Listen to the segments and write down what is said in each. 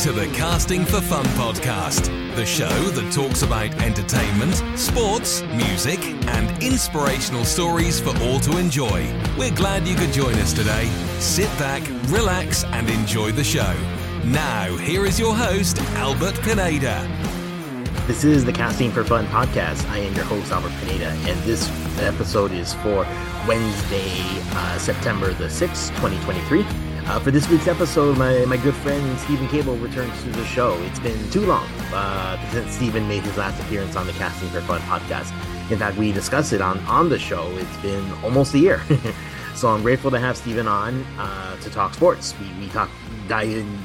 to the Casting for Fun podcast, the show that talks about entertainment, sports, music, and inspirational stories for all to enjoy. We're glad you could join us today. Sit back, relax, and enjoy the show. Now, here is your host, Albert Pineda. This is the Casting for Fun podcast. I am your host, Albert Pineda, and this episode is for Wednesday, uh, September the 6th, 2023. Uh, for this week's episode, my, my good friend Steven Cable returns to the show. It's been too long uh, since Steven made his last appearance on the Casting for Fun podcast. In fact, we discussed it on, on the show. It's been almost a year. so I'm grateful to have Steven on uh, to talk sports. We, we talk, dive in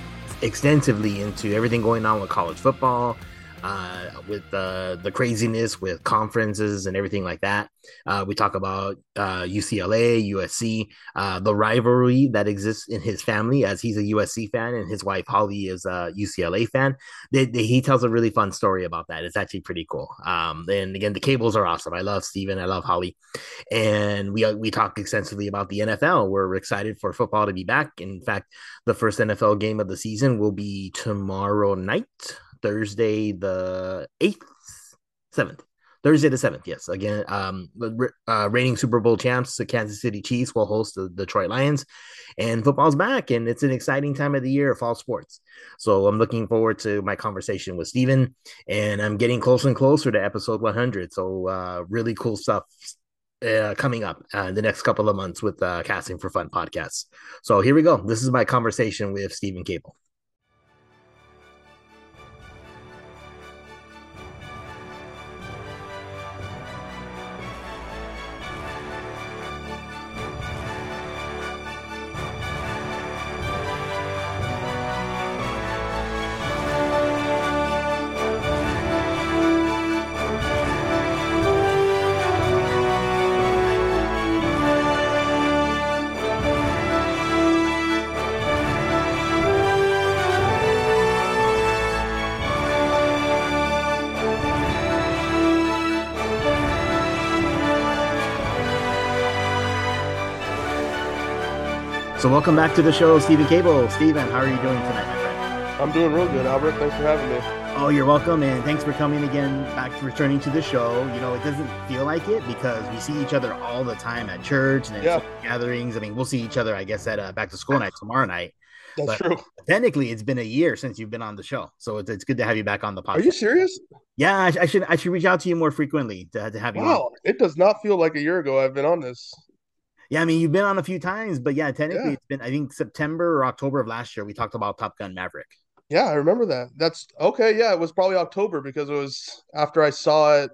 extensively into everything going on with college football, uh, with the the craziness with conferences and everything like that. Uh, we talk about uh, UCLA, USC, uh, the rivalry that exists in his family, as he's a USC fan and his wife Holly is a UCLA fan. They, they, he tells a really fun story about that. It's actually pretty cool. Um, and again, the cables are awesome. I love Steven. I love Holly, and we we talk extensively about the NFL. We're excited for football to be back. In fact, the first NFL game of the season will be tomorrow night. Thursday the 8th, 7th. Thursday the 7th, yes. Again, um, uh, reigning Super Bowl champs, the Kansas City Chiefs, will host the Detroit Lions. And football's back, and it's an exciting time of the year, of fall sports. So I'm looking forward to my conversation with Steven, and I'm getting closer and closer to episode 100. So, uh, really cool stuff uh, coming up uh, in the next couple of months with uh, Casting for Fun podcasts. So here we go. This is my conversation with Steven Cable. So welcome back to the show, Steven Cable. Steven, how are you doing tonight, my friend? I'm doing real good, Albert. Thanks for having me. Oh, you're welcome, and thanks for coming again, back to returning to the show. You know, it doesn't feel like it because we see each other all the time at church and yeah. gatherings. I mean, we'll see each other, I guess, at uh, back to school night tomorrow night. That's but true. Technically, it's been a year since you've been on the show, so it's, it's good to have you back on the podcast. Are you serious? Yeah, I, I should I should reach out to you more frequently to, to have you. Wow, on. it does not feel like a year ago I've been on this. Yeah, I mean, you've been on a few times, but yeah, technically yeah. it's been, I think, September or October of last year. We talked about Top Gun Maverick. Yeah, I remember that. That's okay. Yeah, it was probably October because it was after I saw it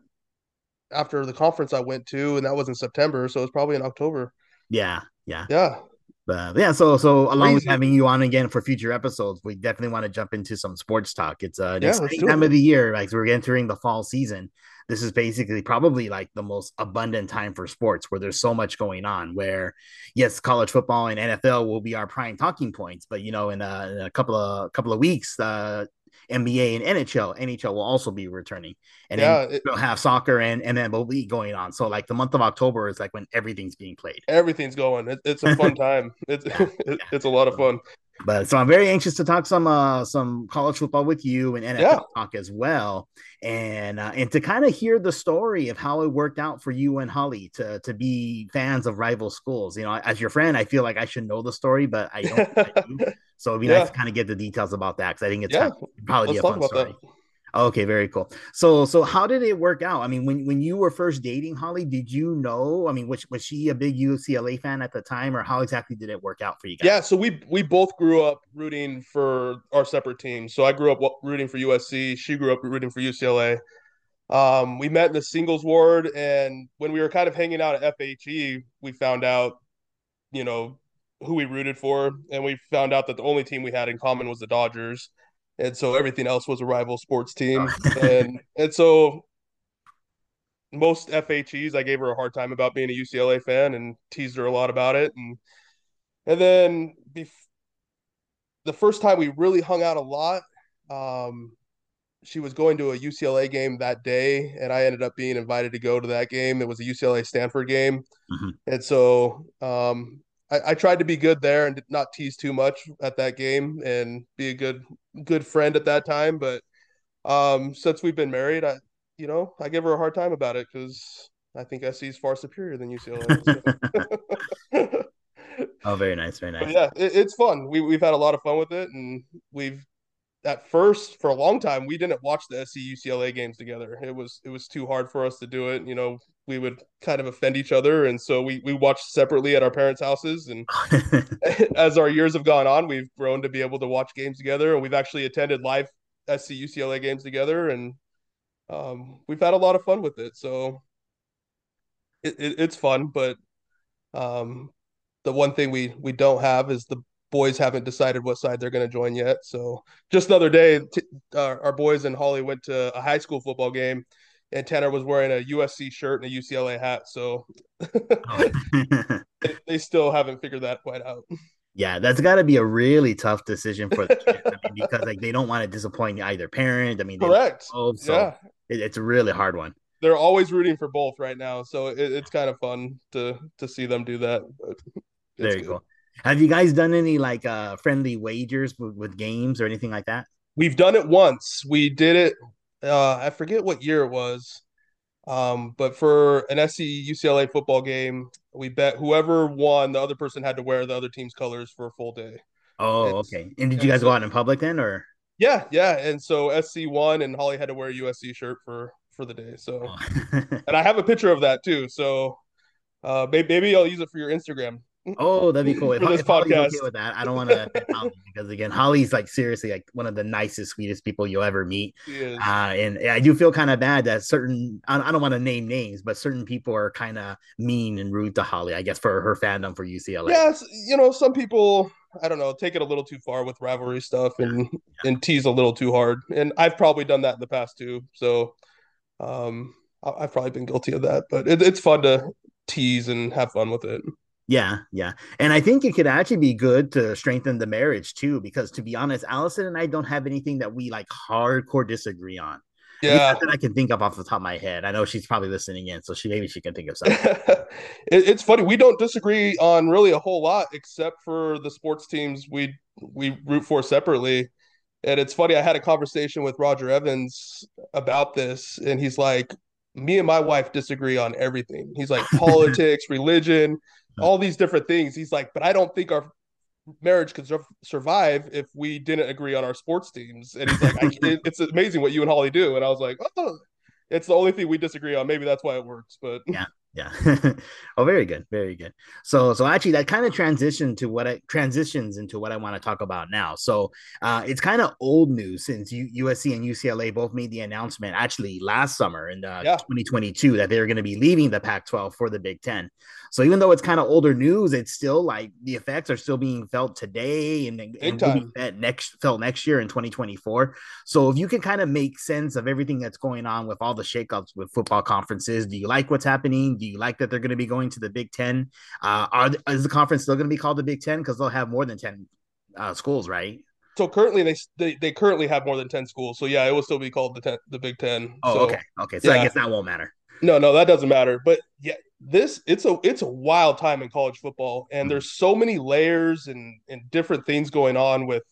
after the conference I went to, and that was in September. So it's probably in October. Yeah, yeah. Yeah. But yeah, so so along with having you on again for future episodes, we definitely want to jump into some sports talk. It's uh, an yeah, exciting time it. of the year, like we're entering the fall season this is basically probably like the most abundant time for sports where there's so much going on where yes college football and nfl will be our prime talking points but you know in a, in a couple of couple of weeks uh NBA and NHL. NHL will also be returning, and yeah, then we'll have soccer and and MLB going on. So like the month of October is like when everything's being played. Everything's going. It, it's a fun time. It's yeah, yeah. it's a lot of fun. But so I'm very anxious to talk some uh some college football with you and NFL yeah. talk as well, and uh, and to kind of hear the story of how it worked out for you and Holly to to be fans of rival schools. You know, as your friend, I feel like I should know the story, but I don't. I do. So it'd be yeah. nice to kind of get the details about that because I think it's yeah. probably Let's be a fun story. That. Okay, very cool. So, so how did it work out? I mean, when when you were first dating Holly, did you know? I mean, was was she a big UCLA fan at the time, or how exactly did it work out for you guys? Yeah, so we we both grew up rooting for our separate teams. So I grew up rooting for USC. She grew up rooting for UCLA. Um, we met in the singles ward, and when we were kind of hanging out at FHE, we found out, you know, who we rooted for, and we found out that the only team we had in common was the Dodgers and so everything else was a rival sports team. and and so most FHEs, I gave her a hard time about being a UCLA fan and teased her a lot about it. And and then bef- the first time we really hung out a lot, um, she was going to a UCLA game that day, and I ended up being invited to go to that game. It was a UCLA Stanford game, mm-hmm. and so um, I, I, tried to be good there and not tease too much at that game and be a good good friend at that time, but um, since we've been married, I you know I give her a hard time about it because I think SC is far superior than UCLA. So. oh, very nice, very nice. But yeah, it, it's fun. We we've had a lot of fun with it, and we've at first for a long time we didn't watch the SC UCLA games together. It was it was too hard for us to do it. You know, we would kind of offend each other, and so we we watched separately at our parents' houses. And as our years have gone on, we've grown to be able to watch games together, and we've actually attended live SC UCLA games together, and um, we've had a lot of fun with it. So it, it, it's fun, but um, the one thing we we don't have is the boys haven't decided what side they're going to join yet. So just another day, t- our, our boys and Holly went to a high school football game, and Tanner was wearing a USC shirt and a UCLA hat. So they, they still haven't figured that quite out. Yeah, that's got to be a really tough decision for the kids I mean, because like they don't want to disappoint either parent. I mean, correct. Both, so yeah. It, it's a really hard one. They're always rooting for both right now, so it, it's kind of fun to to see them do that. There you good. go. Have you guys done any like uh friendly wagers with, with, games or anything like that? We've done it once. We did it. Uh, I forget what year it was. Um, but for an SC UCLA football game, we bet whoever won, the other person had to wear the other team's colors for a full day. Oh, and, okay. And did you guys so, go out in public then, or? Yeah, yeah. And so SC won, and Holly had to wear a USC shirt for for the day. So, oh. and I have a picture of that too. So, uh, maybe, maybe I'll use it for your Instagram. Oh, that'd be cool. If, this if podcast. okay with that, I don't want to because again, Holly's like seriously like one of the nicest, sweetest people you'll ever meet. Uh, and I do feel kind of bad that certain I, I don't want to name names, but certain people are kind of mean and rude to Holly. I guess for her fandom for UCLA. Yes, you know, some people I don't know take it a little too far with rivalry stuff and yeah. and tease a little too hard. And I've probably done that in the past too. So, um, I've probably been guilty of that. But it, it's fun to tease and have fun with it. Yeah, yeah. And I think it could actually be good to strengthen the marriage too, because to be honest, Allison and I don't have anything that we like hardcore disagree on. Yeah, that I can think of off the top of my head. I know she's probably listening in, so she maybe she can think of something. it, it's funny we don't disagree on really a whole lot, except for the sports teams we we root for separately. And it's funny, I had a conversation with Roger Evans about this, and he's like, "Me and my wife disagree on everything." He's like, politics, religion all these different things. He's like, but I don't think our marriage could survive if we didn't agree on our sports teams. And he's like, it's amazing what you and Holly do. And I was like, oh, it's the only thing we disagree on. Maybe that's why it works. But yeah, yeah. oh, very good, very good. So, so actually, that kind of transition to what it transitions into what I want to talk about now. So, uh, it's kind of old news since U- USC and UCLA both made the announcement actually last summer in uh, yeah. 2022 that they were going to be leaving the Pac-12 for the Big Ten. So, even though it's kind of older news, it's still like the effects are still being felt today and, and felt next felt next year in 2024. So, if you can kind of make sense of everything that's going on with all the shakeups with football conferences, do you like what's happening? Do you like that they're going to be going to the Big Ten? Uh, are is the conference still going to be called the Big Ten because they'll have more than ten uh, schools, right? So currently they, they they currently have more than ten schools. So yeah, it will still be called the ten, the Big Ten. Oh, so, okay, okay. So yeah. I guess that won't matter. No, no, that doesn't matter. But yeah, this it's a it's a wild time in college football, and mm-hmm. there's so many layers and and different things going on with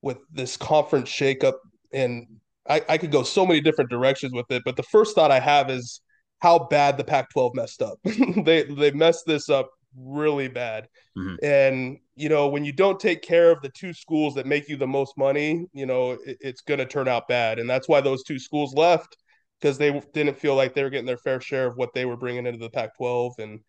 with this conference shakeup, and I, I could go so many different directions with it. But the first thought I have is how bad the Pac-12 messed up. they they messed this up really bad. Mm-hmm. And you know, when you don't take care of the two schools that make you the most money, you know, it, it's going to turn out bad. And that's why those two schools left because they didn't feel like they were getting their fair share of what they were bringing into the Pac-12 and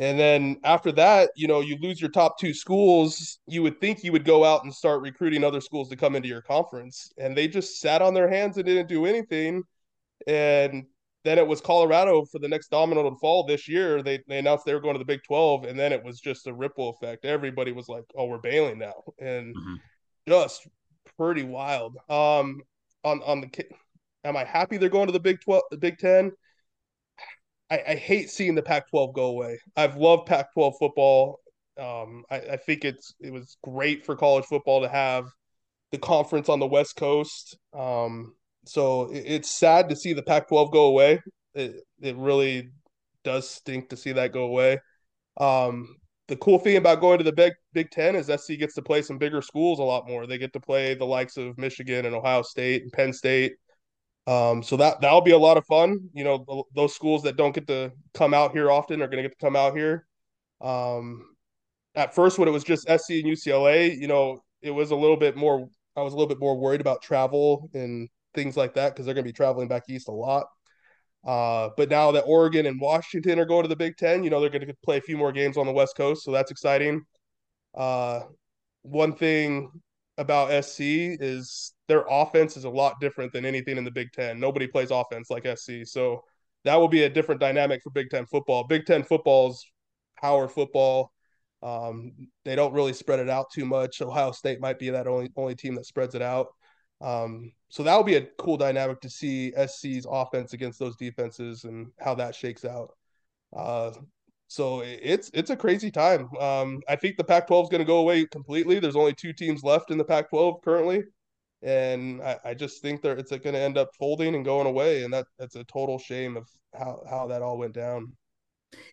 and then after that, you know, you lose your top two schools, you would think you would go out and start recruiting other schools to come into your conference. And they just sat on their hands and didn't do anything. And then it was Colorado for the next domino to fall this year. They they announced they were going to the Big 12, and then it was just a ripple effect. Everybody was like, "Oh, we're bailing now," and mm-hmm. just pretty wild. Um, on on the, am I happy they're going to the Big 12, the Big 10? I, I hate seeing the Pac-12 go away. I've loved Pac-12 football. Um, I, I think it's it was great for college football to have the conference on the West Coast. Um, so it's sad to see the Pac-12 go away. It it really does stink to see that go away. Um, the cool thing about going to the Big Big Ten is SC gets to play some bigger schools a lot more. They get to play the likes of Michigan and Ohio State and Penn State. Um, so that that'll be a lot of fun. You know, those schools that don't get to come out here often are going to get to come out here. Um, at first, when it was just SC and UCLA, you know, it was a little bit more. I was a little bit more worried about travel and things like that because they're going to be traveling back east a lot. Uh, but now that Oregon and Washington are going to the Big Ten, you know, they're going to play a few more games on the West Coast. So that's exciting. Uh, one thing about SC is their offense is a lot different than anything in the Big Ten. Nobody plays offense like SC. So that will be a different dynamic for Big Ten football. Big Ten football's power football. Um, they don't really spread it out too much. Ohio State might be that only only team that spreads it out. Um, so that will be a cool dynamic to see SC's offense against those defenses and how that shakes out. Uh, so it's it's a crazy time. Um, I think the Pac-12 is going to go away completely. There's only two teams left in the Pac-12 currently, and I, I just think that it's going to end up folding and going away, and that that's a total shame of how how that all went down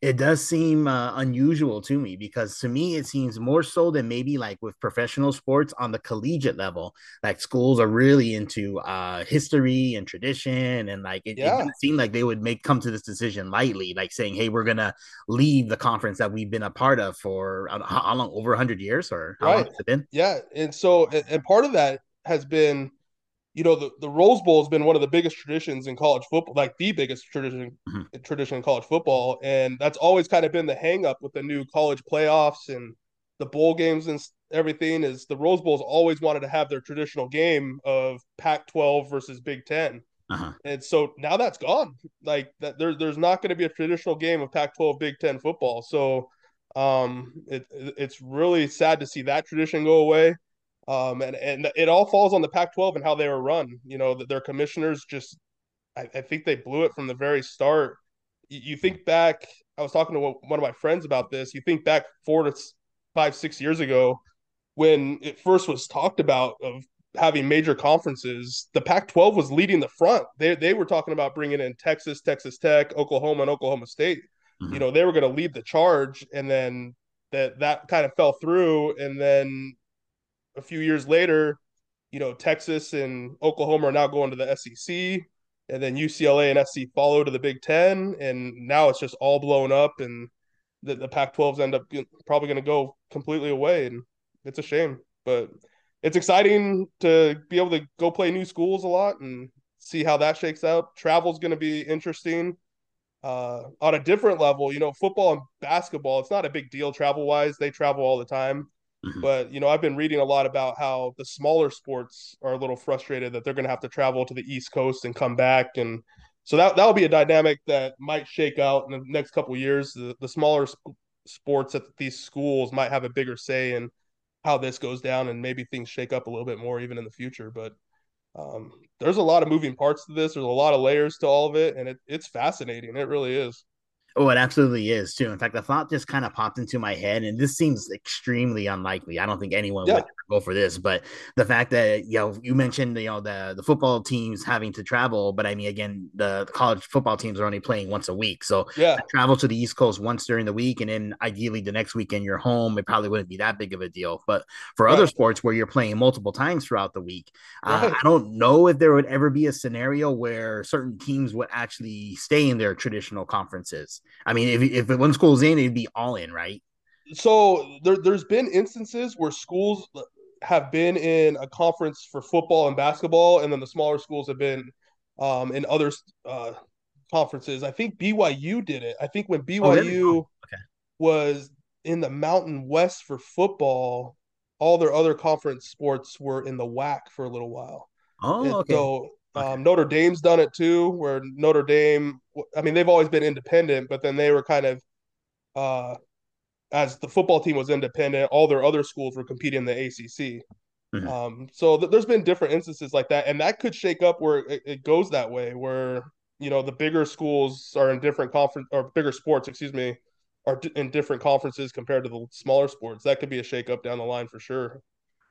it does seem uh, unusual to me because to me it seems more so than maybe like with professional sports on the collegiate level like schools are really into uh, history and tradition and like it, yeah. it didn't seem like they would make come to this decision lightly like saying hey we're gonna leave the conference that we've been a part of for uh, how, how long over 100 years or how right. long has it been yeah and so and part of that has been you know the, the Rose Bowl has been one of the biggest traditions in college football, like the biggest tradition mm-hmm. tradition in college football, and that's always kind of been the hangup with the new college playoffs and the bowl games and everything. Is the Rose Bowl's always wanted to have their traditional game of Pac-12 versus Big 10 uh-huh. and so now that's gone. Like that, there, there's not going to be a traditional game of Pac-12 Big 10 football. So um, it, it's really sad to see that tradition go away. Um, and, and it all falls on the Pac 12 and how they were run. You know, that their commissioners just, I, I, think they blew it from the very start. You, you, think back, I was talking to one of my friends about this. You think back four to five, six years ago when it first was talked about of having major conferences, the Pac 12 was leading the front. They, they were talking about bringing in Texas, Texas Tech, Oklahoma, and Oklahoma State. Mm-hmm. You know, they were going to lead the charge. And then that, that kind of fell through. And then a few years later, you know, Texas and Oklahoma are now going to the SEC, and then UCLA and SC follow to the Big Ten, and now it's just all blown up, and the, the Pac-12s end up probably going to go completely away, and it's a shame, but it's exciting to be able to go play new schools a lot and see how that shakes out. Travel's going to be interesting. Uh, on a different level, you know, football and basketball, it's not a big deal travel wise. They travel all the time. Mm-hmm. But you know, I've been reading a lot about how the smaller sports are a little frustrated that they're going to have to travel to the East Coast and come back, and so that that'll be a dynamic that might shake out in the next couple years. The, the smaller sp- sports at these schools might have a bigger say in how this goes down, and maybe things shake up a little bit more even in the future. But um, there's a lot of moving parts to this. There's a lot of layers to all of it, and it, it's fascinating. It really is. Oh, it absolutely is too. In fact, the thought just kind of popped into my head, and this seems extremely unlikely. I don't think anyone yeah. would go for this, but the fact that you know you mentioned you know the the football teams having to travel, but I mean again the, the college football teams are only playing once a week, so yeah, travel to the East Coast once during the week, and then ideally the next weekend you're home. It probably wouldn't be that big of a deal, but for right. other sports where you're playing multiple times throughout the week, uh, right. uh, I don't know if there would ever be a scenario where certain teams would actually stay in their traditional conferences. I mean, if if one school's in, it'd be all in, right? So there, there's been instances where schools have been in a conference for football and basketball, and then the smaller schools have been um, in other uh, conferences. I think BYU did it. I think when BYU oh, okay. was in the Mountain West for football, all their other conference sports were in the WAC for a little while. Oh, and okay. So um, Notre Dame's done it too, where Notre Dame, I mean, they've always been independent, but then they were kind of, uh, as the football team was independent, all their other schools were competing in the ACC. Mm-hmm. Um, so th- there's been different instances like that, and that could shake up where it, it goes that way, where you know the bigger schools are in different conference or bigger sports, excuse me, are d- in different conferences compared to the smaller sports. That could be a shake up down the line for sure.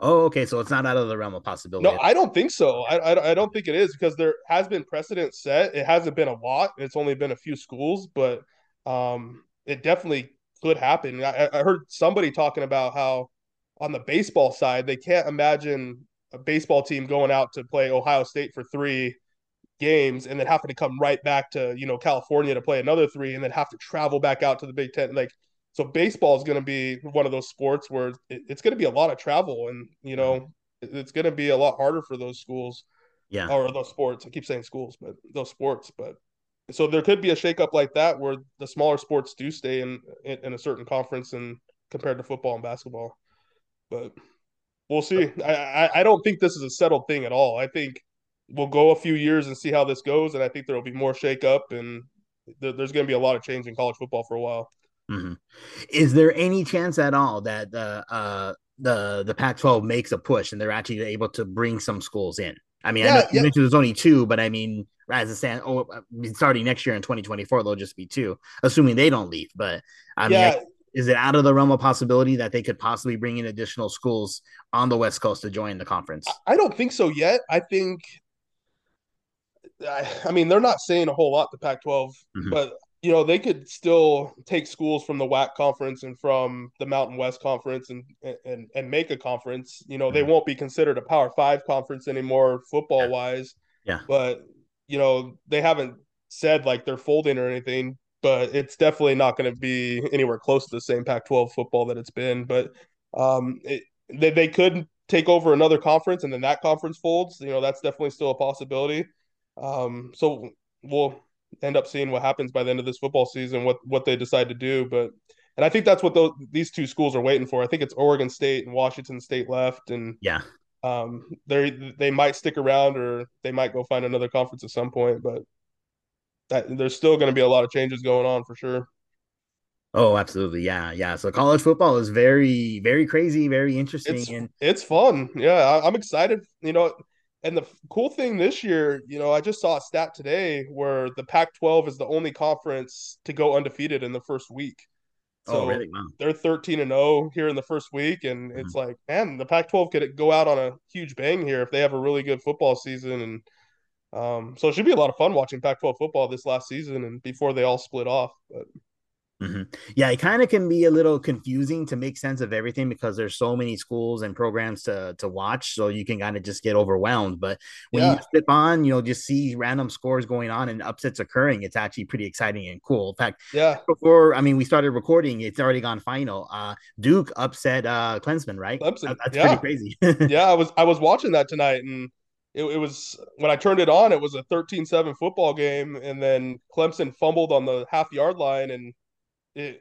Oh, okay. So it's not out of the realm of possibility. No, I don't think so. I, I, I, don't think it is because there has been precedent set. It hasn't been a lot. It's only been a few schools, but um, it definitely could happen. I, I heard somebody talking about how on the baseball side they can't imagine a baseball team going out to play Ohio State for three games and then having to come right back to you know California to play another three and then have to travel back out to the Big Ten. Like so, baseball is going to be one of those sports where it, it's going to be a lot of travel and you know it's going to be a lot harder for those schools. Yeah. Or those sports. I keep saying schools, but those sports. But so there could be a shakeup like that where the smaller sports do stay in in a certain conference and compared to football and basketball. But we'll see. I, I, I don't think this is a settled thing at all. I think we'll go a few years and see how this goes, and I think there will be more shakeup and th- there's going to be a lot of change in college football for a while. Mm-hmm. Is there any chance at all that the uh, the the Pac-12 makes a push and they're actually able to bring some schools in? I mean, yeah, I know you yeah. mentioned there's only two, but I mean, as a stand, oh, uh, starting next year in 2024, there'll just be two, assuming they don't leave. But I mean, is it out of the realm of possibility that they could possibly bring in additional schools on the West Coast to join the conference? I don't think so yet. I think, I, I mean, they're not saying a whole lot to Pac-12, mm-hmm. but you know they could still take schools from the WAC conference and from the Mountain West conference and and and make a conference. You know they mm-hmm. won't be considered a Power Five conference anymore football wise. Yeah. But you know they haven't said like they're folding or anything, but it's definitely not going to be anywhere close to the same Pac-12 football that it's been. But um, it, they they could take over another conference and then that conference folds. You know that's definitely still a possibility. Um, so we'll end up seeing what happens by the end of this football season, what what they decide to do. But and I think that's what those these two schools are waiting for. I think it's Oregon State and Washington State left, and yeah, um, they they might stick around or they might go find another conference at some point. But that, there's still going to be a lot of changes going on for sure. Oh, absolutely. Yeah. Yeah. So college football is very, very crazy, very interesting. It's, and it's fun. Yeah. I, I'm excited. You know, and the cool thing this year, you know, I just saw a stat today where the Pac-12 is the only conference to go undefeated in the first week. Oh, so oh, really? Wow. They're 13 and 0 here in the first week, and mm-hmm. it's like, man, the Pac-12 could go out on a huge bang here if they have a really good football season, and um, so it should be a lot of fun watching Pac-12 football this last season and before they all split off. But Mm-hmm. Yeah, it kind of can be a little confusing to make sense of everything because there's so many schools and programs to to watch, so you can kind of just get overwhelmed. But when yeah. you flip on, you know, just see random scores going on and upsets occurring, it's actually pretty exciting and cool. In fact, yeah, before I mean we started recording, it's already gone final. Uh, Duke upset uh Clemson, right? Clemson, that's yeah. pretty crazy. yeah, I was I was watching that tonight and. It, it, was when I turned it on, it was a 13-7 football game, and then Clemson fumbled on the half yard line, and it,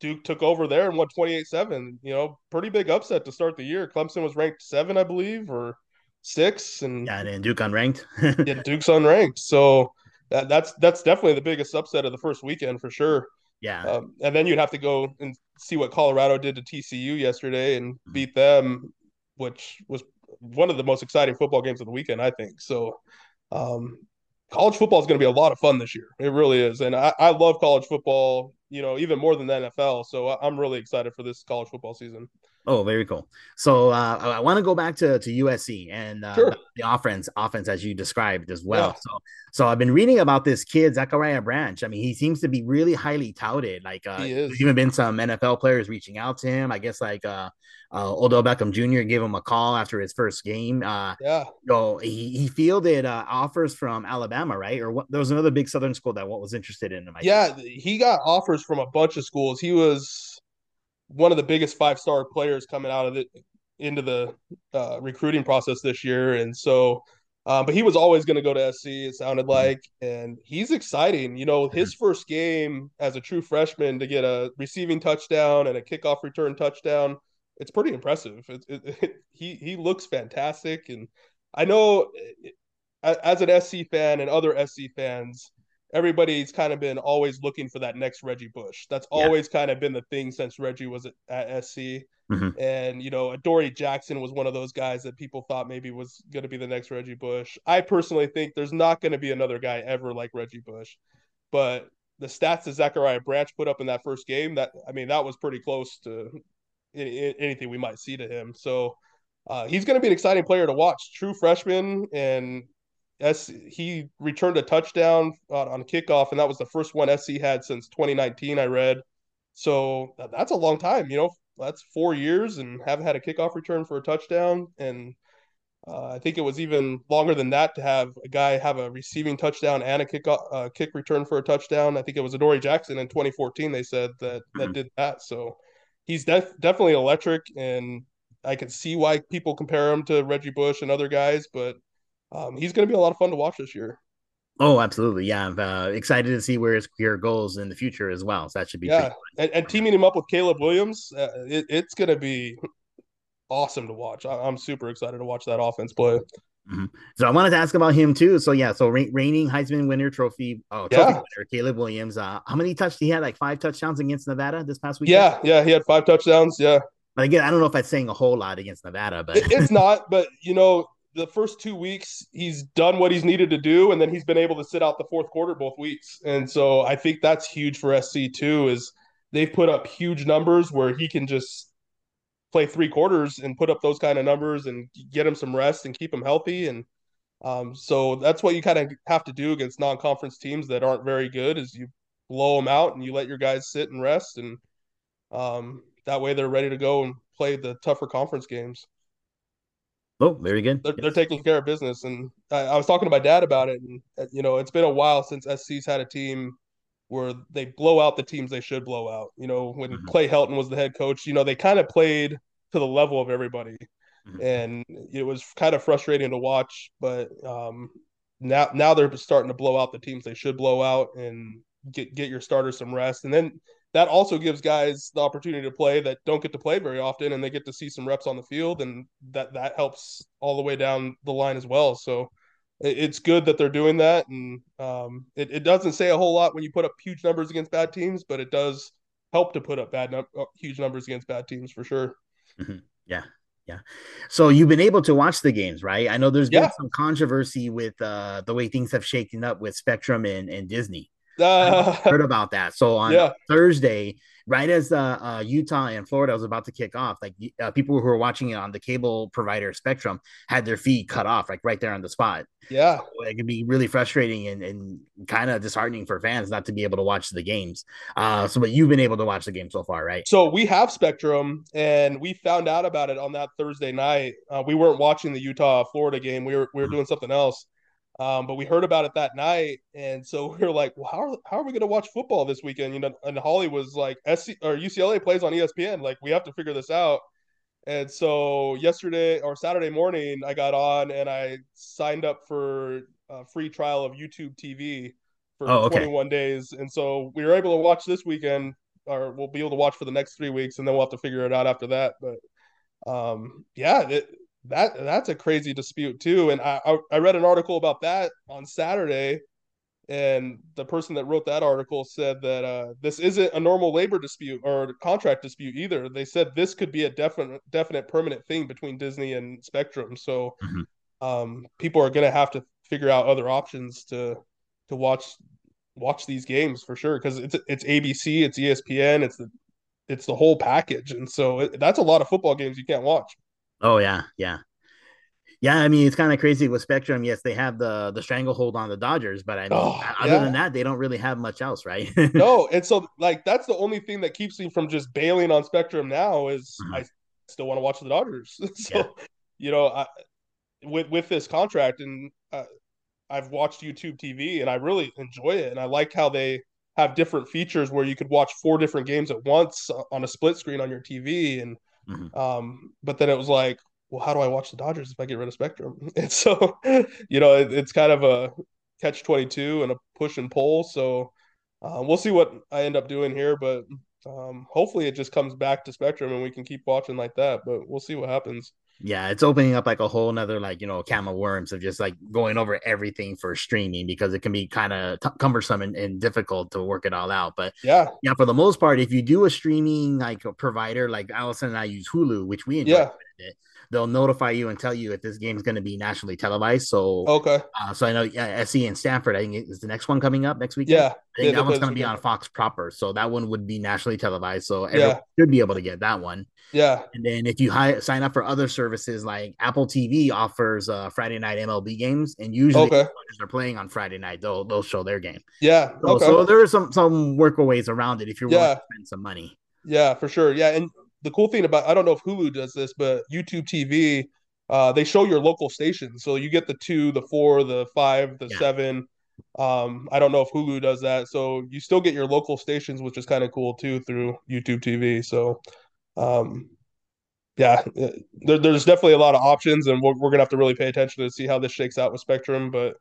Duke took over there and won 28-7. You know, pretty big upset to start the year. Clemson was ranked seven, I believe, or six, and yeah, and Duke unranked. yeah, Duke's unranked. So that, that's that's definitely the biggest upset of the first weekend for sure. Yeah, um, and then you'd have to go and see what Colorado did to TCU yesterday and mm-hmm. beat them, which was one of the most exciting football games of the weekend, I think. So, um, college football is going to be a lot of fun this year. It really is, and I, I love college football you know, even more than the NFL. So I'm really excited for this college football season. Oh, very cool. So uh, I want to go back to, to USC and uh, sure. the offense, offense as you described as well. Yeah. So, so I've been reading about this kid Zachariah Branch. I mean, he seems to be really highly touted. Like, uh, there's even been some NFL players reaching out to him. I guess like uh, uh, Odell Beckham Jr. gave him a call after his first game. Uh, yeah. So he, he fielded uh, offers from Alabama, right? Or what, there was another big Southern school that what was interested in him. I yeah, think. he got offers from a bunch of schools. He was one of the biggest five star players coming out of it into the uh, recruiting process this year, and so. Um, but he was always going to go to SC. It sounded mm-hmm. like, and he's exciting. You know, his mm-hmm. first game as a true freshman to get a receiving touchdown and a kickoff return touchdown, it's pretty impressive. It, it, it, he he looks fantastic, and I know as an SC fan and other SC fans, everybody's kind of been always looking for that next Reggie Bush. That's always kind of been the thing since Reggie was at, at SC. Mm-hmm. And, you know, Adoree Jackson was one of those guys that people thought maybe was going to be the next Reggie Bush. I personally think there's not going to be another guy ever like Reggie Bush. But the stats that Zachariah Branch put up in that first game, that, I mean, that was pretty close to anything we might see to him. So, uh, he's going to be an exciting player to watch. True freshman, and S he returned a touchdown on, on kickoff, and that was the first one SC had since 2019. I read, So that's a long time, you know. That's four years and haven't had a kickoff return for a touchdown. And uh, I think it was even longer than that to have a guy have a receiving touchdown and a kick uh, kick return for a touchdown. I think it was Adoree Jackson in 2014. They said that that mm-hmm. did that. So he's def- definitely electric, and I can see why people compare him to Reggie Bush and other guys. But um, he's going to be a lot of fun to watch this year. Oh, absolutely. Yeah. I'm uh, excited to see where his career goes in the future as well. So that should be yeah. And, and, teaming him up with Caleb Williams, uh, it, it's going to be awesome to watch. I, am super excited to watch that offense play. Mm-hmm. So I wanted to ask about him too. So yeah, so reigning Heisman winner trophy, oh trophy yeah. winner Caleb Williams. Uh, how many touchdowns he had? Like five touchdowns against Nevada this past week. Yeah, yeah, he had five touchdowns. Yeah. But again, I don't know if that's saying a whole lot against Nevada, but it's not. But you know, the first two weeks he's done what he's needed to do and then he's been able to sit out the fourth quarter both weeks and so i think that's huge for sc too is they've put up huge numbers where he can just play three quarters and put up those kind of numbers and get him some rest and keep him healthy. And um, so that's what you kind of have to do against non-conference teams that aren't very good is you blow them out and you let your guys sit and rest. And um, that way they're ready to go and play the tougher conference games. Oh, very good. They're, yes. they're taking care of business, and I, I, was talking to my dad about it, and uh, you know, it's been a while since SC's had a team where they blow out the teams they should blow out. You know, when mm-hmm. Clay Helton was the head coach, you know, they kind of played to the level of everybody, mm-hmm. and it was kind of frustrating to watch. But um, now, now they're starting to blow out the teams they should blow out, and get get your starters some rest, and then that also gives guys the opportunity to play that don't get to play very often and they get to see some reps on the field and that that helps all the way down the line as well so it's good that they're doing that and um, it, it doesn't say a whole lot when you put up huge numbers against bad teams but it does help to put up bad num- uh, huge numbers against bad teams for sure mm-hmm. yeah yeah. So you've been able to watch the games, right? I know there's been yeah. some controversy with uh, the way things have shaken up with Spectrum and, and Disney. Uh, heard about that. So on yeah. Thursday, right as uh, uh, Utah and Florida was about to kick off, like uh, people who were watching it on the cable provider Spectrum had their feed cut off, like right there on the spot. Yeah, so it can be really frustrating and, and kind of disheartening for fans not to be able to watch the games. Uh, so, but you've been able to watch the game so far, right? So we have Spectrum, and we found out about it on that Thursday night. Uh, we weren't watching the Utah Florida game; we were we were mm-hmm. doing something else. Um, but we heard about it that night, and so we were like, "Well, how are, how are we going to watch football this weekend?" You know, and Holly was like, "SC or UCLA plays on ESPN. Like, we have to figure this out." And so yesterday or Saturday morning, I got on and I signed up for a free trial of YouTube TV for oh, okay. 21 days, and so we were able to watch this weekend, or we'll be able to watch for the next three weeks, and then we'll have to figure it out after that. But um, yeah, it, that that's a crazy dispute too. And I I read an article about that on Saturday, and the person that wrote that article said that uh, this isn't a normal labor dispute or contract dispute either. They said this could be a definite definite permanent thing between Disney and Spectrum. So mm-hmm. um, people are going to have to figure out other options to to watch watch these games for sure because it's it's ABC, it's ESPN, it's the it's the whole package, and so it, that's a lot of football games you can't watch. Oh yeah, yeah, yeah. I mean, it's kind of crazy with Spectrum. Yes, they have the the stranglehold on the Dodgers, but I mean, oh, other yeah. than that, they don't really have much else, right? no, and so like that's the only thing that keeps me from just bailing on Spectrum now is mm-hmm. I still want to watch the Dodgers. so yeah. you know, I, with with this contract, and uh, I've watched YouTube TV, and I really enjoy it, and I like how they have different features where you could watch four different games at once on a split screen on your TV and Mm-hmm. Um, but then it was like, well, how do I watch the Dodgers if I get rid of Spectrum? And so, you know, it, it's kind of a catch 22 and a push and pull. So uh, we'll see what I end up doing here, but um, hopefully it just comes back to Spectrum and we can keep watching like that, but we'll see what happens yeah, it's opening up like a whole nother like you know can of worms of just like going over everything for streaming because it can be kind of t- cumbersome and, and, difficult to work it all out. But yeah, yeah, for the most part, if you do a streaming like a provider, like Allison and I use Hulu, which we enjoy yeah. It, they'll notify you and tell you if this game is going to be nationally televised. So okay, uh, so I know yeah, SC and Stanford. I think is the next one coming up next week. Yeah, I think yeah, that one's going to be on Fox proper. So that one would be nationally televised. So everyone should be able to get that one. Yeah. And then if you hi- sign up for other services like Apple TV offers uh, Friday night MLB games, and usually Okay. they're playing on Friday night, they'll they'll show their game. Yeah. So, Okay. so there are some some workaways around it if you're willing Yeah. to spend some money. Yeah, for sure. Yeah, and the cool thing about I don't know if Hulu does this, but YouTube TV, uh, they show your local stations. So you get the two, the four, the five, the Yeah. seven. Um, I don't know if Hulu does that. So you still get your local stations, which is kind of cool too through YouTube TV. So um yeah, there, there's definitely a lot of options, and we're, we're gonna have to really pay attention to see how this shakes out with Spectrum. But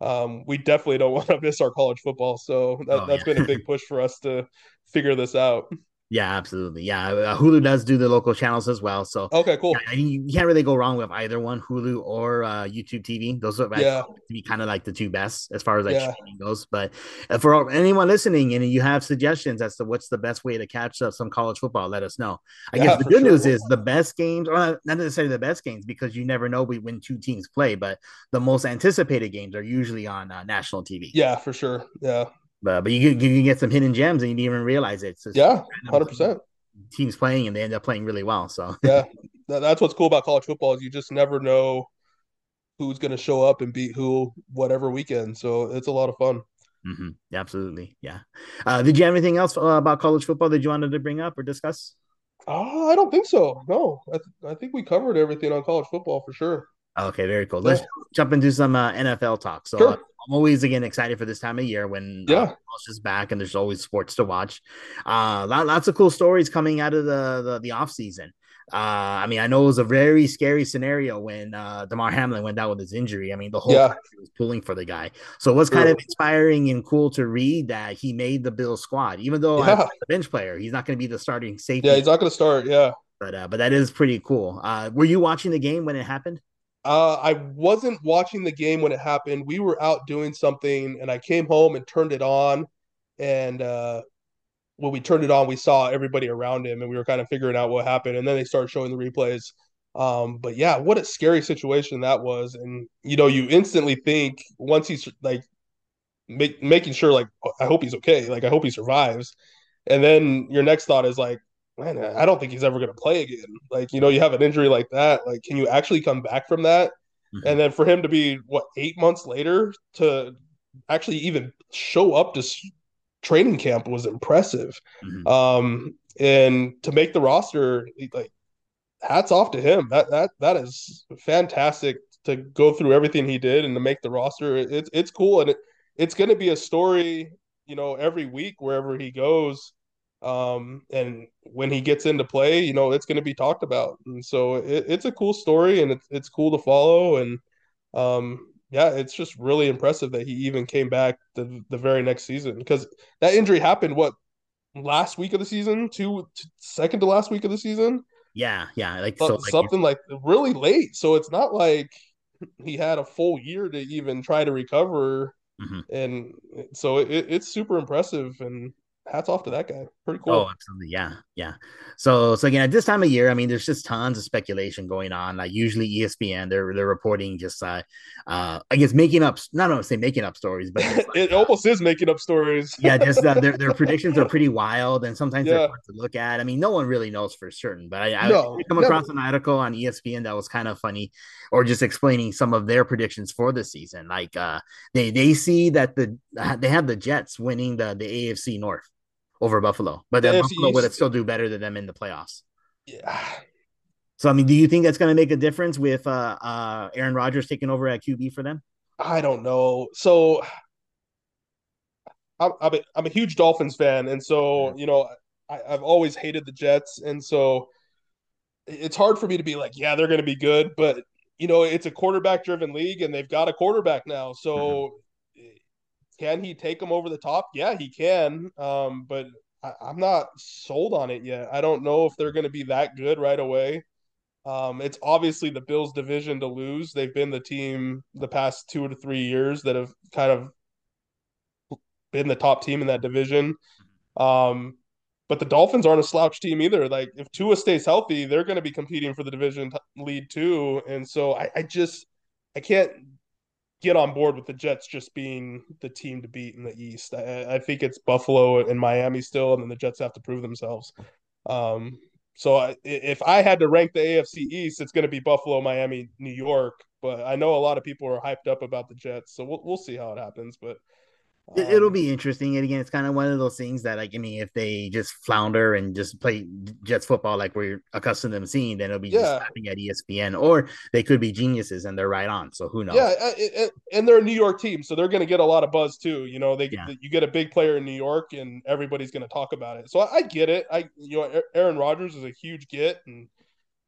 um, we definitely don't want to miss our college football, so that, Oh, that's yeah. been a big push for us to figure this out. Yeah, absolutely. Yeah, uh, Hulu does do the local channels as well. So Okay, cool. yeah, you you can't really go wrong with either one, Hulu or uh, YouTube TV. Those are Yeah. to be kind of like the two best as far as like Yeah. streaming goes. But uh, for anyone listening and you have suggestions as to what's the best way to catch up some college football, let us know. I Yeah, guess the good sure. news is the best games, or not not necessarily the best games, because you never know we- when two teams play. But the most anticipated games are usually on uh, national TV. Yeah, for sure. Yeah, But but you can, you can get some hidden gems and you didn't even realize it. Just yeah, hundred percent. Teams playing and they end up playing really well. So Yeah, that, that's what's cool about college football is you just never know who's going to show up and beat who whatever weekend. So it's a lot of fun. Mhm. absolutely, yeah. Uh, did you have anything else uh, about college football that you wanted to bring up or discuss? Oh, I don't think so. No, I, th- I think we covered everything on college football for sure. Okay, very cool. Let's jump into some uh, NFL talk. So Sure. Uh, I'm always again excited for this time of year when uh, Yeah. football's just back and there's always sports to watch. Uh, lots of cool stories coming out of the the, the off season. Uh, I mean, I know it was a very scary scenario when uh, Damar Hamlin went down with his injury. I mean, the whole Yeah. country was pulling for the guy. So it was kind of inspiring and cool to read that he made the Bill squad, even though Yeah. a bench player, he's not going to be the starting safety. Yeah, he's not going to start. Yeah. but uh, but that is pretty cool. Uh, were you watching the game when it happened? Uh, I wasn't watching the game when it happened. We were out doing something, and I came home and turned it on. And uh, when we turned it on, we saw everybody around him, and we were kind of figuring out what happened. And then they started showing the replays. Um, but yeah, what a scary situation that was. And you know, you instantly think once he's like make, making sure, like, I hope he's okay. Like, I hope he survives. And then your next thought is like, man, I don't think he's ever going to play again. Like, you know, you have an injury like that. Like, can you actually come back from that? Mhm. And then for him to be what eight months later to actually even show up to training camp was impressive. Mhm. Um, and to make the roster, like, hats off to him. That that that is fantastic to go through everything he did and to make the roster. It's it's cool and it, it's going to be a story, you know, every week wherever he goes. Um, and when he gets into play, you know, it's going to be talked about. And so it, it's a cool story and it's it's cool to follow. And um, yeah, it's just really impressive that he even came back the the very next season because that injury happened what last week of the season, two second to last week of the season Yeah, yeah, like so- so, like, something like really late. So it's not like he had a full year to even try to recover, Mhm. and so it, it's super impressive. And hats off to that guy. Pretty cool. Oh, absolutely. Yeah. Yeah. So, so again, at this time of year, I mean, there's just tons of speculation going on. Like usually ESPN, they're, they're reporting just, uh, uh, I guess making up, not to say making up stories, but like, it uh, almost is making up stories. yeah, just uh, their, their predictions are pretty wild and sometimes Yeah. they're hard to look at. I mean, no one really knows for certain, but I, I No, did come across an article on ESPN that was kind of funny or just explaining some of their predictions for the season. Like, uh, they, they see that the, they have the Jets winning the, the AFC North over Buffalo, but The then Buffalo would East- still do better than them in the playoffs. Yeah. So, I mean, do you think that's going to make a difference with uh, uh, Aaron Rodgers taking over at QB for them? I don't know. So I'm I'm a, I'm a huge Dolphins fan, and so you know I, I've always hated the Jets, and so it's hard for me to be like, yeah, they're going to be good, but you know it's a quarterback driven league, and they've got a quarterback now, so can he take them over the top? Yeah, he can, um, but I, I'm not sold on it yet. I don't know if they're going to be that good right away. Um, it's obviously the Bills' division to lose. They've been the team the past two to three years that have kind of been the top team in that division. Um, but the Dolphins aren't a slouch team either. Like if Tua stays healthy, they're going to be competing for the division lead too. And so I, I just I can't get on board with the Jets just being the team to beat in the East. I, I think it's Buffalo and Miami still, and then the Jets have to prove themselves. Um, so I, if I had to rank the AFC East, it's going to be Buffalo, Miami, New York. But I know a lot of people are hyped up about the Jets, so we'll we'll see how it happens. But It'll um, be interesting. And again, it's kind of one of those things that, like, I mean, if they just flounder and just play Jets football like we're accustomed to them seeing, then it'll be yeah. just happening at ESPN, or they could be geniuses and they're right on. So who knows? Yeah, uh, and they're a New York team, so they're going to get a lot of buzz too. You know, they yeah. you get a big player in New York, and everybody's going to talk about it. So I, I get it. I you know, Aaron Rodgers is a huge get, and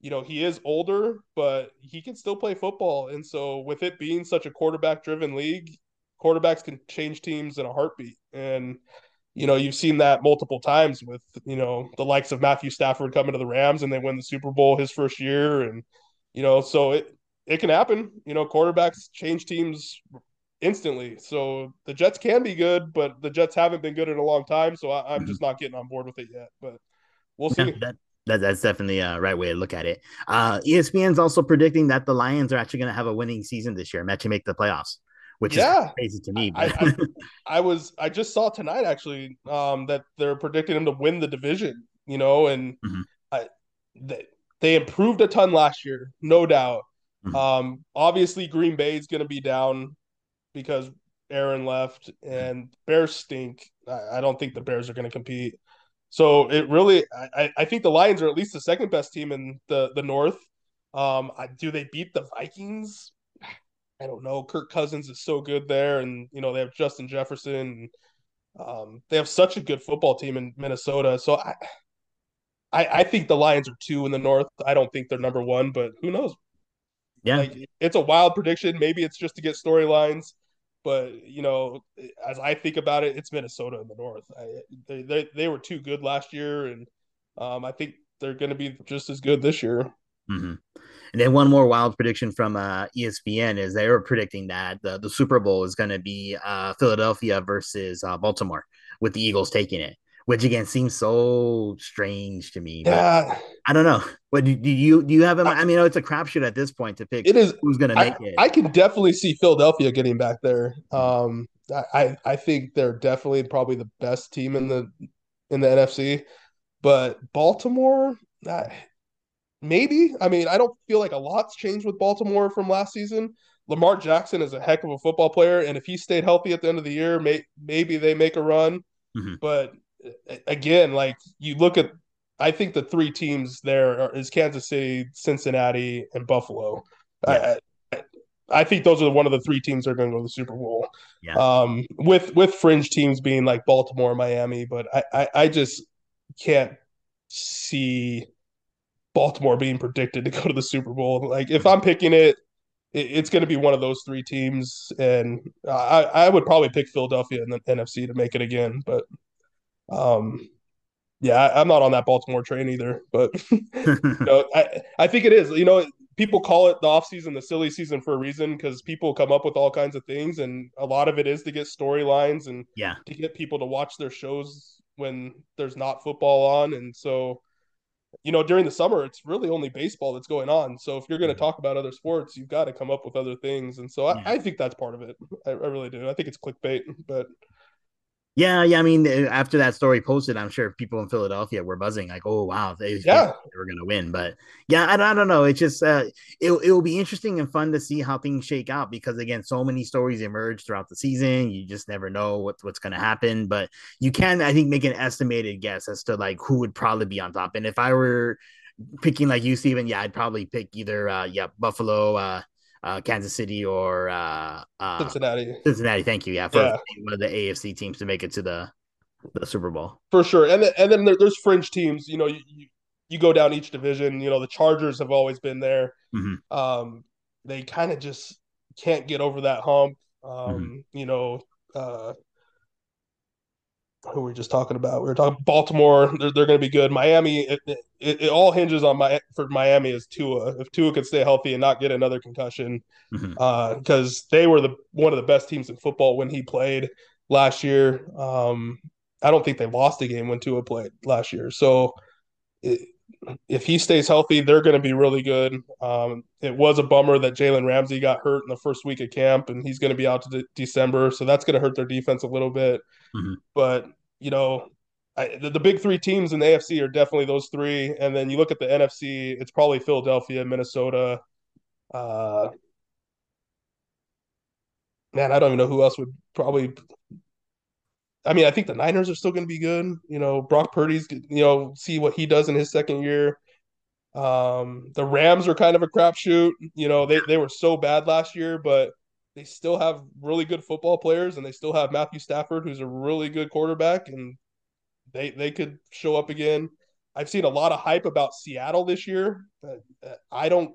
you know he is older, but he can still play football. And so with it being such a quarterback driven league, quarterbacks can change teams in a heartbeat. And, you know, you've seen that multiple times with, you know, the likes of Matthew Stafford coming to the Rams and they win the Super Bowl his first year. And, you know, so it, it can happen. You know, quarterbacks change teams instantly. So the Jets can be good, but the Jets haven't been good in a long time. So I, am just not getting on board with it yet. But we'll see. Yeah, that, that, that's definitely a right way to look at it. Uh, ESPN's also predicting that the Lions are actually going to have a winning season this year, match to make the playoffs which yeah. is crazy to me. I, I, I, was I just saw tonight actually um, that they're predicting him to win the division. You know, and mm-hmm. I, they, they improved a ton last year, no doubt. Mm-hmm. Um, obviously, Green Bay is going to be down because Aaron left, and Bears stink. I, I don't think the Bears are going to compete. So it really, I, I think the Lions are at least the second best team in the the North. Um, do they beat the Vikings? I don't know. Kirk Cousins is so good there, and you know they have Justin Jefferson. Um, they have such a good football team in Minnesota. So I, I, I think the Lions are two in the North. I don't think they're number one, but who knows? Yeah, like, it's a wild prediction. Maybe it's just to get storylines, but you know, as I think about it, it's Minnesota in the North. I, they, they they were too good last year, and um, I think they're going to be just as good this year. Mm-hmm. And then one more wild prediction from uh, ESPN is they were predicting that the, the Super Bowl is going to be uh, Philadelphia versus uh, Baltimore, with the Eagles taking it. Which again seems so strange to me. Yeah, I don't know. What do, do you do? You have? A, I mean, it's a crapshoot at this point to pick. It is who's going to make I, it. I can definitely see Philadelphia getting back there. Um, I I think they're definitely probably the best team in the in the NFC, but Baltimore. I, Maybe. I mean, I don't feel like a lot's changed with Baltimore from last season. Lamar Jackson is a heck of a football player, and if he stayed healthy at the end of the year, may, maybe they make a run. Mm-hmm. But again, like you look at, I think the three teams there are, is Kansas City, Cincinnati, and Buffalo. Yeah. I, I think those are one of the three teams that are going to go to the Super Bowl. Yeah. Um, with with fringe teams being like Baltimore, Miami, but I, I, I just can't see Baltimore being predicted to go to the Super Bowl. Like if I'm picking it, it's going to be one of those three teams, and I, I would probably pick Philadelphia in the NFC to make it again. But, um, yeah, I, am not on that Baltimore train either. But you know, I I think it is. You know, people call it the offseason the silly season for a reason because people come up with all kinds of things, and a lot of it is to get storylines and yeah to get people to watch their shows when there's not football on, and so you know, during the summer, it's really only baseball that's going on. So if you're going to talk about other sports, you've got to come up with other things. And so I, I think that's part of it. I, I, really do. I think it's clickbait, but yeah, yeah. I mean, uh, after that story posted, I'm sure people in Philadelphia were buzzing, like, "Oh, wow, they, yeah. they were going to win." But yeah, I, I don't know. It's just uh, it it will be interesting and fun to see how things shake out because again, so many stories emerge throughout the season. You just never know what, what's going to happen. But you can, I think, make an estimated guess as to like who would probably be on top. And if I were picking like you, Steven, yeah, I'd probably pick either uh, yeah, Buffalo, uh, uh, Kansas City or uh, uh, Cincinnati. Cincinnati, thank you. Yeah, for yeah. one of the AFC teams to make it to the the Super Bowl for sure. And then, and then there, there's fringe teams. You know, you, you, you go down each division. You know, the Chargers have always been there. Mm-hmm. Um, they kind of just can't get over that hump. Um, mm-hmm. You know, uh, who we were just talking about. We were talking Baltimore. They're, they're going to be good. Miami. It, it, it, all hinges on my for Miami is Tua. If Tua could stay healthy and not get another concussion, uh, because mm-hmm. uh, they were the one of the best teams in football when he played last year. Um, I don't think they lost a game when Tua played last year. So it, if he stays healthy, they're going to be really good. Um, it was a bummer that Jalen Ramsey got hurt in the first week of camp, and he's going to be out to de- December, so that's going to hurt their defense a little bit. Mm-hmm. But you know, I, the, the, big three teams in the AFC are definitely those three, and then you look at the NFC, it's probably Philadelphia, Minnesota. Uh, man, I don't even know who else would probably I mean, I think the Niners are still going to be good. You know, Brock Purdy's, you know, see what he does in his second year. Um, the Rams are kind of a crapshoot. You know, they, they were so bad last year, but they still have really good football players and they still have Matthew Stafford, who's a really good quarterback, and they they could show up again. I've seen a lot of hype about Seattle this year. But I don't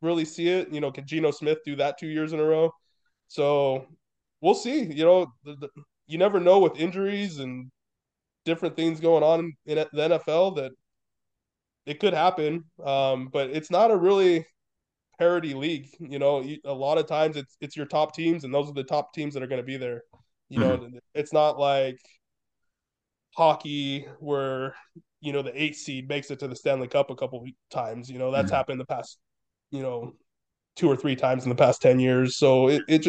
really see it. You know, can Geno Smith do that two years in a row? So we'll see. You know, the, the, you never know with injuries and different things going on in the NFL that it could happen. Um, but it's not a really parity league. You know, a lot of times it's it's your top teams, and those are the top teams that are going to be there. You know, mm-hmm. it's not like hockey where you know the eight seed makes it to the Stanley Cup a couple times. You know, that's mm-hmm. happened the past you know two or three times in the past ten years. So it it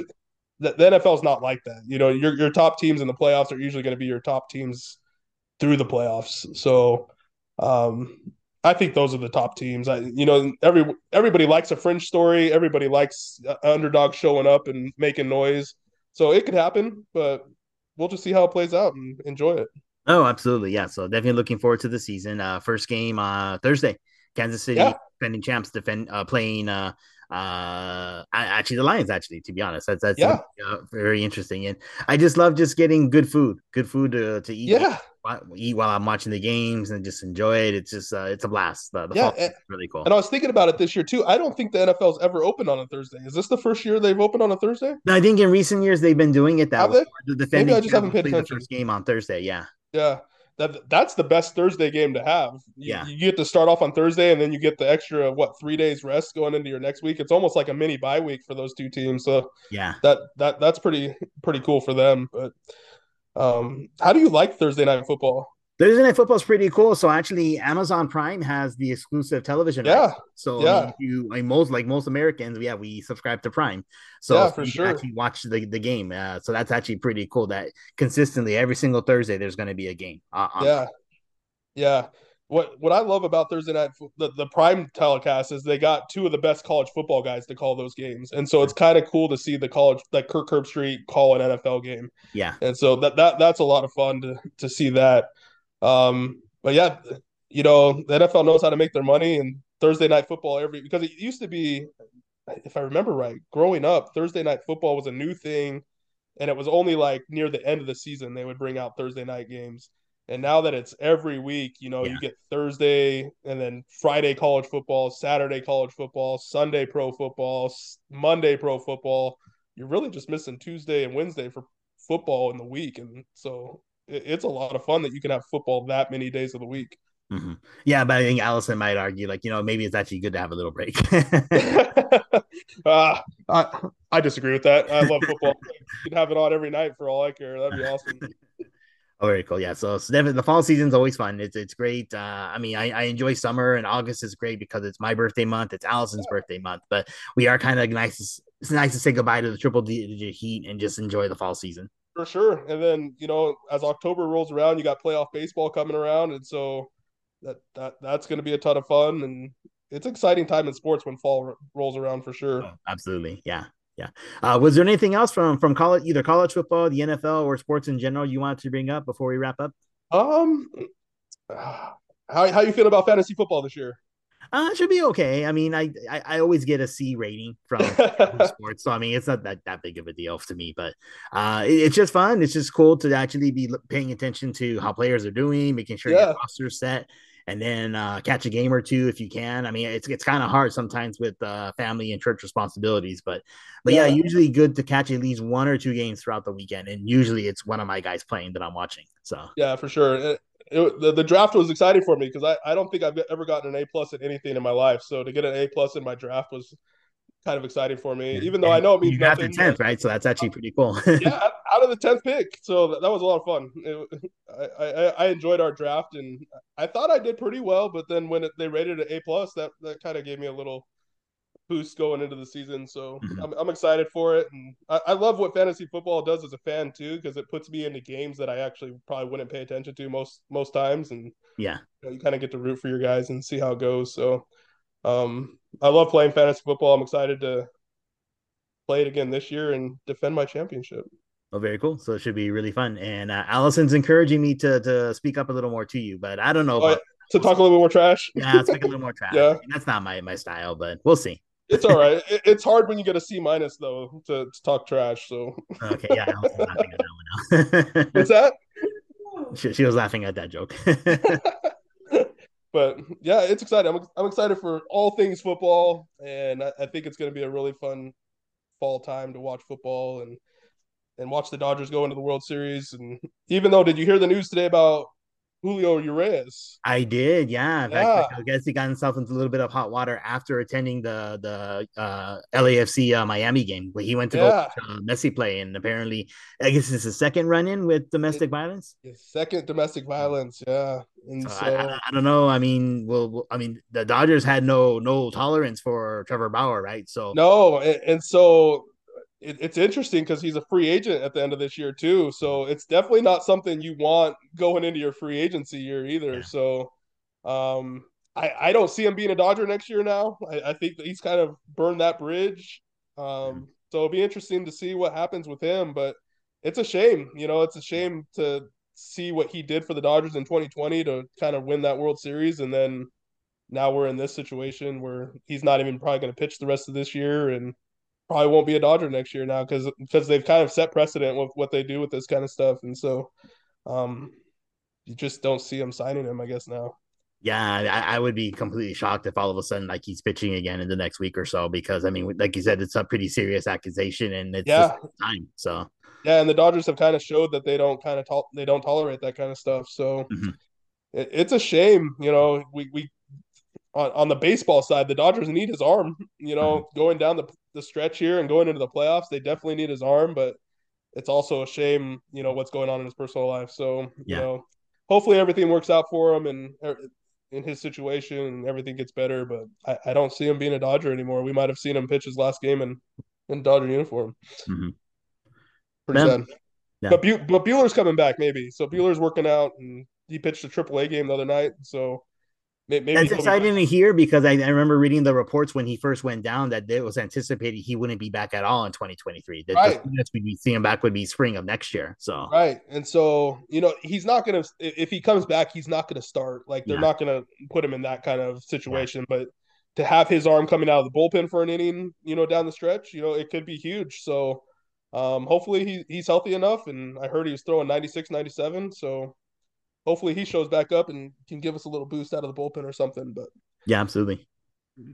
the, the NFL is not like that. You know, your your top teams in the playoffs are usually going to be your top teams through the playoffs. So, um, I think those are the top teams. I, you know, every everybody likes a fringe story. Everybody likes underdog showing up and making noise. So it could happen, but we'll just see how it plays out and enjoy it. Oh, absolutely, yeah. So definitely looking forward to the season. Uh, first game uh Thursday, Kansas City yeah. defending champs defend uh, playing uh actually the lions actually to be honest that's that's yeah. uh, very interesting and i just love just getting good food good food to, to eat yeah. eat while i'm watching the games and just enjoy it. It's just uh, it's a blast. The, the yeah and, really cool. and i was thinking about it this year too. I don't think the nfl's ever opened on a thursday. Is this the first year they've opened on a thursday? No, i think in recent years they've been doing it that Have way. they? the defending maybe i just haven't paid attention the first game on thursday yeah. Yeah that that's the best Thursday game to have. You, yeah, you get to start off on Thursday, and then you get the extra what three days rest going into your next week. It's almost like a mini bye week for those two teams. So yeah, that that that's pretty pretty cool for them. But um, how do you like Thursday night football? Thursday Night Football is pretty cool. So actually, Amazon Prime has the exclusive television. Yeah. Rights. So yeah, I mean, you like most like most Americans, yeah, we subscribe to Prime. So yeah, for sure. actually watch the, the game. Uh, so that's actually pretty cool. That consistently every single Thursday there's going to be a game. Uh, yeah, yeah. What what I love about Thursday night the, the prime telecast is they got two of the best college football guys to call those games, and so it's kind of cool to see the college like Kirk Herbstreit call an NFL game. Yeah, and so that that that's a lot of fun to to see that. Um, but yeah, you know, the NFL knows how to make their money and Thursday night football every because it used to be, if I remember right, growing up, Thursday night football was a new thing, and it was only like near the end of the season they would bring out Thursday night games. And now that it's every week, you know, yeah. you get Thursday and then Friday college football, Saturday college football, Sunday pro football, Monday pro football. You're really just missing Tuesday and Wednesday for football in the week. And so it's a lot of fun that you can have football that many days of the week. Mm-hmm. Yeah, but I think Allison might argue, like, you know, maybe it's actually good to have a little break. uh, I, I disagree with that. I love football. you can have it on every night for all I care. That'd be awesome. Oh, very cool. Yeah. So, so the fall season's always fun. It's it's great. Uh, I mean, I, I enjoy summer and August is great because it's my birthday month. It's Allison's yeah. birthday month. But we are kind of nice. It's nice to say goodbye to the triple digit heat and just enjoy the fall season. For sure. And then, you know, as October rolls around, you got playoff baseball coming around. And so that, that that's going to be a ton of fun. And it's exciting time in sports when fall r- rolls around for sure. Oh, absolutely. Yeah. Yeah. Uh, was there anything else from, from college, either college football, the NFL or sports in general you wanted to bring up before we wrap up? Um, how, how you feel about fantasy football this year? Uh, it should be okay. I mean, I, I, I always get a C rating from sports, so I mean, it's not that, that big of a deal to me. But uh, it, it's just fun. It's just cool to actually be paying attention to how players are doing, making sure yeah. your roster's set, and then uh, catch a game or two if you can. I mean, it's it's kind of hard sometimes with uh, family and church responsibilities, but but yeah. yeah, usually good to catch at least one or two games throughout the weekend, and usually it's one of my guys playing that I'm watching. So yeah, for sure it, the, the draft was exciting for me because I, I don't think I've ever gotten an A plus in anything in my life. So to get an A plus in my draft was kind of exciting for me, even though I know it means you got the tenth, right? So that's actually pretty cool. yeah, out of the tenth pick, so that, that, was a lot of fun. It, I, I, I enjoyed our draft, and I thought I did pretty well. But then when it, they rated it A plus, that that kind of gave me a little boost going into the season. So mm-hmm. I'm, I'm excited for it, and I, I love what fantasy football does as a fan too, because it puts me into games that I actually probably wouldn't pay attention to most most times, and yeah, you, know, you kind of get to root for your guys and see how it goes. So um, I love playing fantasy football. I'm excited to play it again this year and defend my championship. Oh, very cool. So it should be really fun. And uh, Allison's encouraging me to to speak up a little more to you, but I don't know. Oh, about- to talk a little bit more trash. Yeah, speak a little more trash. yeah, that's not my my style, but we'll see. It's all right. it's hard when you get a C minus though to, to talk trash. So okay, yeah, Allison's laughing at that one. What's that? She, she was laughing at that joke. but yeah, it's exciting. I'm I'm excited for all things football, and I, I think it's going to be a really fun fall time to watch football and and watch the Dodgers go into the World Series. And even though, did you hear the news today about Julio Urias? I did, yeah. yeah. Fact, I guess he got himself into a little bit of hot water after attending the the uh, LAFC uh, Miami game where he went to yeah. go uh, Messi play, and apparently, I guess it's his second run in with domestic it, violence. second domestic violence, yeah. And so, so I, I, I, don't know. I mean, well, I mean, the Dodgers had no no tolerance for Trevor Bauer, right? So no, and, and so it, it's interesting because he's a free agent at the end of this year too. So it's definitely not something you want going into your free agency year either. Yeah. So um, I, I don't see him being a Dodger next year now. I, I think that he's kind of burned that bridge. Um, so it'll be interesting to see what happens with him. But it's a shame, you know, it's a shame to see what he did for the Dodgers in 2020 to kind of win that World Series, and then now we're in this situation where he's not even probably going to pitch the rest of this year and probably won't be a Dodger next year now because because they've kind of set precedent with what they do with this kind of stuff, and so um, you just don't see him signing him, I guess now. Yeah, I, I, would be completely shocked if all of a sudden like he's pitching again in the next week or so because I mean, like you said, it's a pretty serious accusation and it's yeah. time. So yeah, and the Dodgers have kind of showed that they don't kind of to- they don't tolerate that kind of stuff. So mm-hmm. it, it's a shame, you know. We we on, on the baseball side, the Dodgers need his arm. You know, mm-hmm. going down the the stretch here and going into the playoffs, they definitely need his arm. But it's also a shame, you know, what's going on in his personal life. So yeah. you know, hopefully everything works out for him and er, in his situation and everything gets better. But I, I don't see him being a Dodger anymore. We might have seen him pitch his last game in in Dodger uniform. Mm-hmm. Pretty sad. Yeah. But Bu- but Buehler's coming back maybe. So Buehler's working out and he pitched a triple A game the other night. So Maybe That's exciting to hear because I, I, remember reading the reports when he first went down that it was anticipated he wouldn't be back at all in 2023. That right. we'd be seeing back would be spring of next year. So right, and so you know he's not gonna if he comes back, he's not gonna start. Like they're yeah. not gonna put him in that kind of situation. Yeah. But to have his arm coming out of the bullpen for an inning, you know, down the stretch, you know, it could be huge. So um, hopefully he, he's healthy enough. And I heard he was throwing 96, 97. So hopefully he shows back up and can give us a little boost out of the bullpen or something. But yeah, absolutely.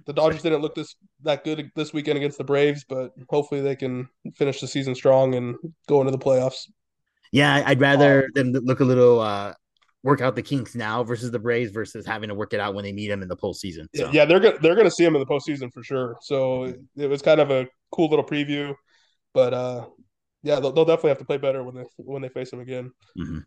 The Dodgers didn't look this that good this weekend against the Braves, but hopefully they can finish the season strong and go into the playoffs. Yeah, I'd rather um, them look a little uh work out the kinks now versus the Braves versus having to work it out when they meet them in the postseason. So. Yeah, they're gonna they're gonna see them in the postseason for sure. So it was kind of a cool little preview, but uh, yeah, they'll, they'll definitely have to play better when they when they face them again. Mm-hmm.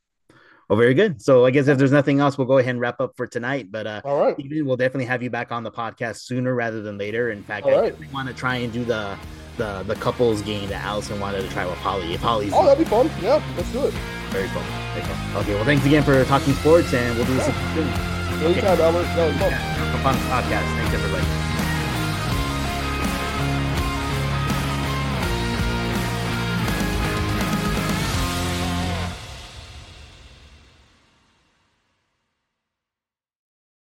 Well, very good. So I guess if there's nothing else, we'll go ahead and wrap up for tonight. But uh, all right, we'll definitely have you back on the podcast sooner rather than later. In fact, all I right. want to try and do the the the couples game that Allison wanted to try with Holly. If Holly's oh, that'd be fun. Yeah, let's do it. Very cool. Very. Okay, well, thanks again for talking sports, and we'll do this yeah. soon. Anytime, okay. Albert. No, yeah, fun podcast. Thanks, everybody.